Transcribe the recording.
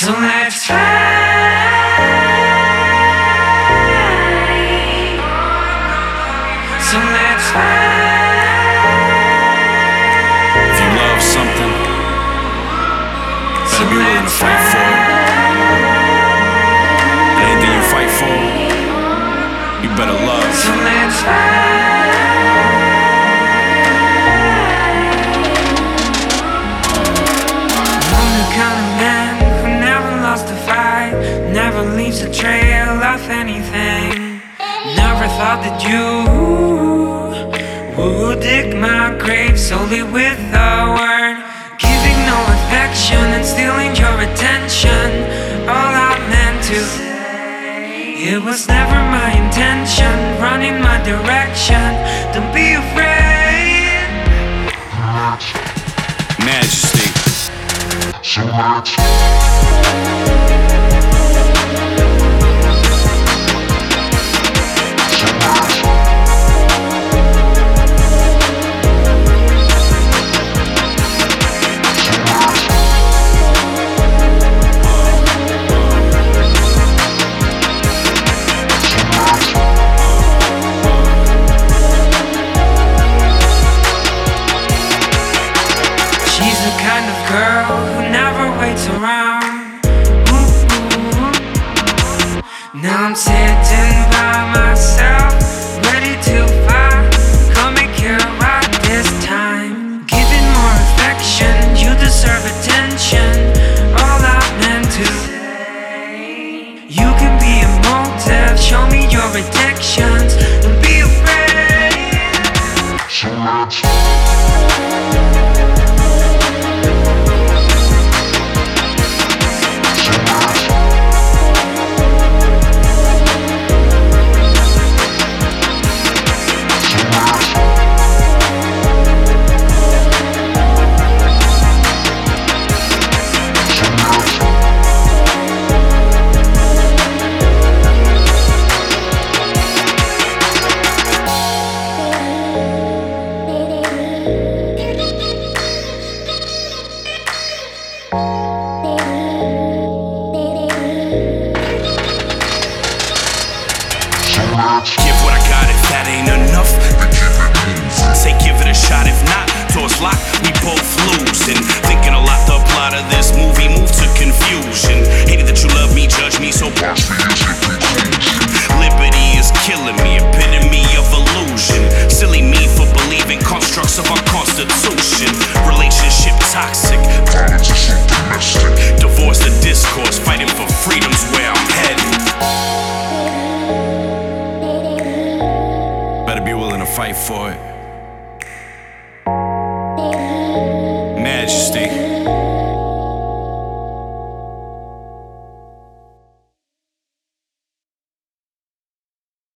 So let's fight. So let's fight. If you love something, better be willing to fight for it. Anything you fight for, you better love. So let's fight. Leaves a trail of anything. Never thought that you would dig my grave solely with a word, giving no affection and stealing your attention. All I meant to say, it was never my intention, running my direction. Don't be afraid. Majesty. So let's girl who never waits around. Now I'm sitting by myself, ready to fight. Come make it right this time. Giving more affection, you deserve attention. All I meant to say, you can be a motive. Show me your addictions. Confusion. Hated that you love me, judge me, so Watch Liberty is killing me, epitome of illusion. Silly me for believing constructs of our constitution. Relationship toxic, divorce the discourse, fighting for freedom's where I'm headed. Better be willing to fight for it.